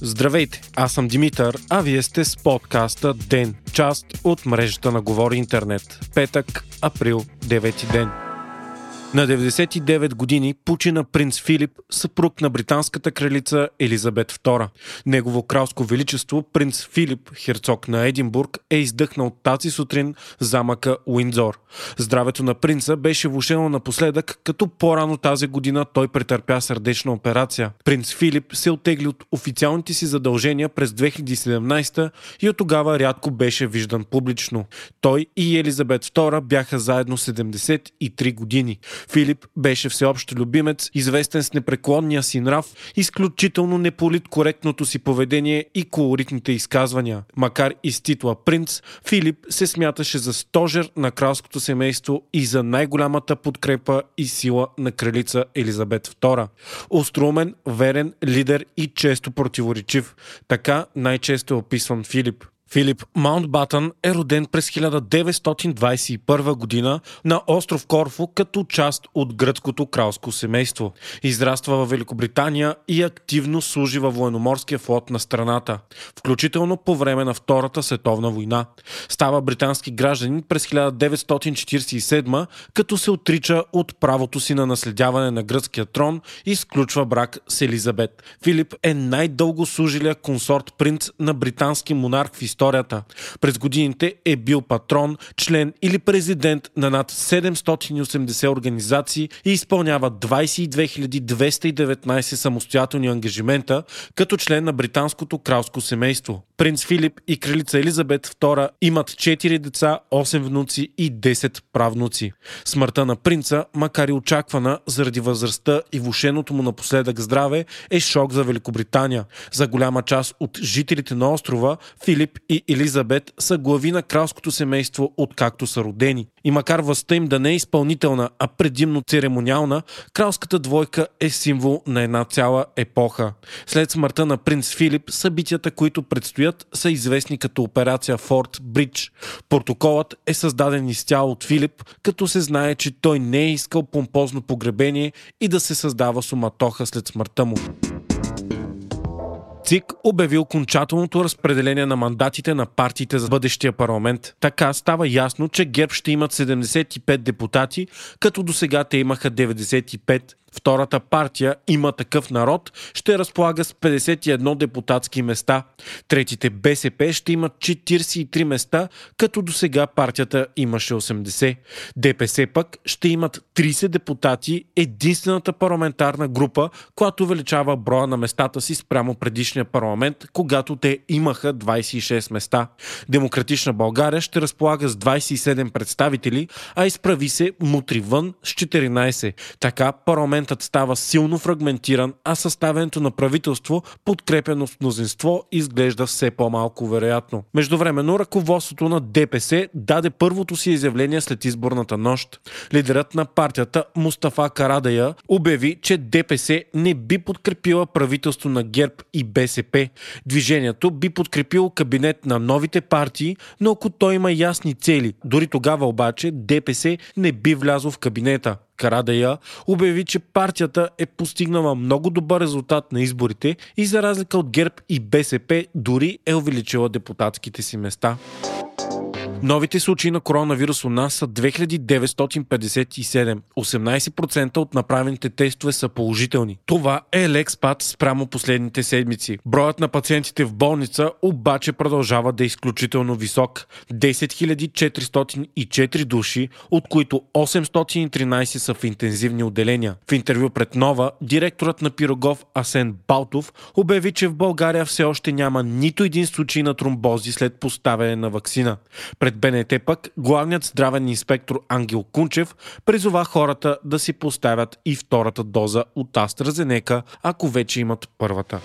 Здравейте, аз съм Димитър, а вие сте с подкаста ДЕН, част от мрежата на Говори Интернет. Петък, април, 9 ден. На 99 години почина принц Филип, съпруг на британската кралица Елизабет II. Негово кралско величество, принц Филип, херцог на Единбург, е издъхнал тази сутрин замъка Уиндзор. Здравето на принца беше влушено напоследък, като по-рано тази година той претърпя сърдечна операция. Принц Филип се отегли от официалните си задължения през 2017 и от тогава рядко беше виждан публично. Той и Елизабет II бяха заедно 73 години. Филип беше всеобщо любимец, известен с непреклонния си нрав, изключително неполиткоректното си поведение и колоритните изказвания. Макар и с титла принц, Филип се смяташе за стожер на кралското семейство и за най-голямата подкрепа и сила на кралица Елизабет II. Остроумен, верен, лидер и често противоречив. Така най-често е описван Филип. Филип Маунтбатън е роден през 1921 година на остров Корфу като част от гръцкото кралско семейство. Израства в Великобритания и активно служи във военноморския флот на страната, включително по време на Втората световна война. Става британски гражданин през 1947, като се отрича от правото си на наследяване на гръцкия трон и сключва брак с Елизабет. Филип е най-дълго служилия консорт принц на британски монарх в историята. През годините е бил патрон, член или президент на над 780 организации и изпълнява 22 219 самостоятелни ангажимента като член на британското кралско семейство. Принц Филип и кралица Елизабет II имат 4 деца, 8 внуци и 10 правнуци. Смъртта на принца, макар и очаквана заради възрастта и влушеното му напоследък здраве, е шок за Великобритания. За голяма част от жителите на острова, Филип и Елизабет са глави на кралското семейство откакто са родени. И макар властта им да не е изпълнителна, а предимно церемониална, кралската двойка е символ на една цяла епоха. След смъртта на принц Филип, събитията, които предстоят, са известни като операция Форт Бридж. Протоколът е създаден изцяло от Филип, като се знае, че той не е искал помпозно погребение и да се създава суматоха след смъртта му. ЦИК обяви окончателното разпределение на мандатите на партиите за бъдещия парламент. Така става ясно, че ГЕРБ ще имат 75 депутати, като до сега те имаха 95 Втората партия има такъв народ, ще разполага с 51 депутатски места. Третите БСП ще имат 43 места, като до сега партията имаше 80. ДПС пък ще имат 30 депутати, единствената парламентарна група, която увеличава броя на местата си спрямо предишния парламент, когато те имаха 26 места. Демократична България ще разполага с 27 представители, а изправи се мутри вън с 14. Така парламент парламентът става силно фрагментиран, а съставянето на правителство, подкрепено с мнозинство, изглежда все по-малко вероятно. Междувременно ръководството на ДПС даде първото си изявление след изборната нощ. Лидерът на партията Мустафа Карадая обяви, че ДПС не би подкрепила правителство на ГЕРБ и БСП. Движението би подкрепило кабинет на новите партии, но ако той има ясни цели, дори тогава обаче ДПС не би влязло в кабинета. Карадая обяви, че партията е постигнала много добър резултат на изборите и за разлика от ГЕРБ и БСП дори е увеличила депутатските си места. Новите случаи на коронавирус у нас са 2957. 18% от направените тестове са положителни. Това е лек спад спрямо последните седмици. Броят на пациентите в болница обаче продължава да е изключително висок. 10 404 души, от които 813 са в интензивни отделения. В интервю пред Нова, директорът на Пирогов Асен Балтов обяви, че в България все още няма нито един случай на тромбози след поставяне на вакцина. Пред БНТ пък главният здравен инспектор Ангел Кунчев призова хората да си поставят и втората доза от AstraZeneca, ако вече имат първата.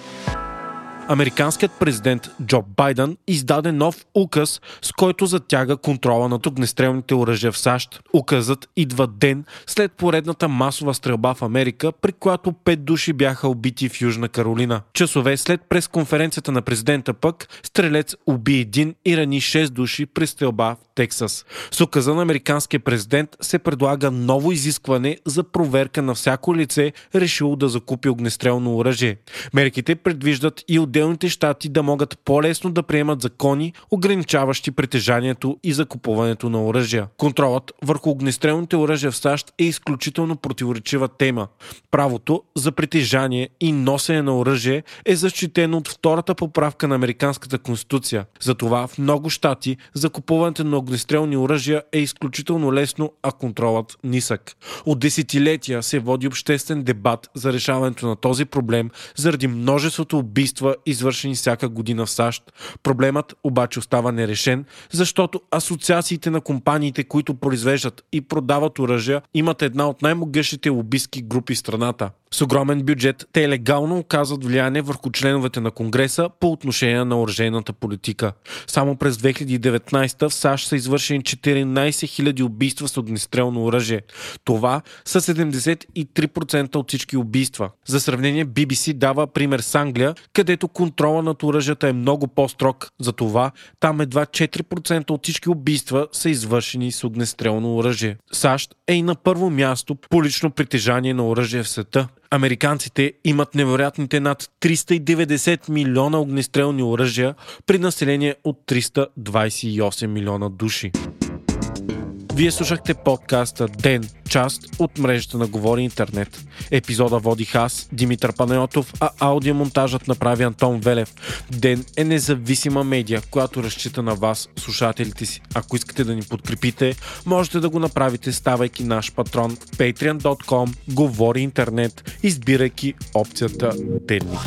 Американският президент Джо Байден издаде нов указ, с който затяга контрола над огнестрелните оръжия в САЩ. Указът идва ден след поредната масова стрелба в Америка, при която пет души бяха убити в Южна Каролина. Часове след пресконференцията на президента пък, стрелец уби един и рани 6 души при стрелба в Тексас. С указа на американския президент се предлага ново изискване за проверка на всяко лице, решило да закупи огнестрелно оръжие. Мерките предвиждат и отделните щати да могат по-лесно да приемат закони, ограничаващи притежанието и закупуването на оръжия. Контролът върху огнестрелните оръжия в САЩ е изключително противоречива тема. Правото за притежание и носене на оръжие е защитено от втората поправка на Американската конституция. Затова в много щати закупуването на огнестрелни оръжия е изключително лесно, а контролът нисък. От десетилетия се води обществен дебат за решаването на този проблем заради множеството убийства, извършени всяка година в САЩ. Проблемът обаче остава нерешен, защото асоциациите на компаниите, които произвеждат и продават оръжия, имат една от най-могъщите лобистки групи в страната. С огромен бюджет те легално оказват влияние върху членовете на Конгреса по отношение на оръжейната политика. Само през 2019 в САЩ са извършени 14 000 убийства с огнестрелно оръжие. Това са 73% от всички убийства. За сравнение BBC дава пример с Англия, където контрола над оръжията е много по-строг. Затова там едва 4% от всички убийства са извършени с огнестрелно оръжие. САЩ е и на първо място по лично притежание на оръжие в света. Американците имат невероятните над 390 милиона огнестрелни оръжия при население от 328 милиона души. Вие слушахте подкаста Ден, част от мрежата на Говори Интернет. Епизода водих аз, Димитър Панайотов, а аудиомонтажът направи Антон Велев. Ден е независима медия, която разчита на вас, слушателите си. Ако искате да ни подкрепите, можете да го направите ставайки наш патрон в patreon.com Говори Интернет, избирайки опцията Денник.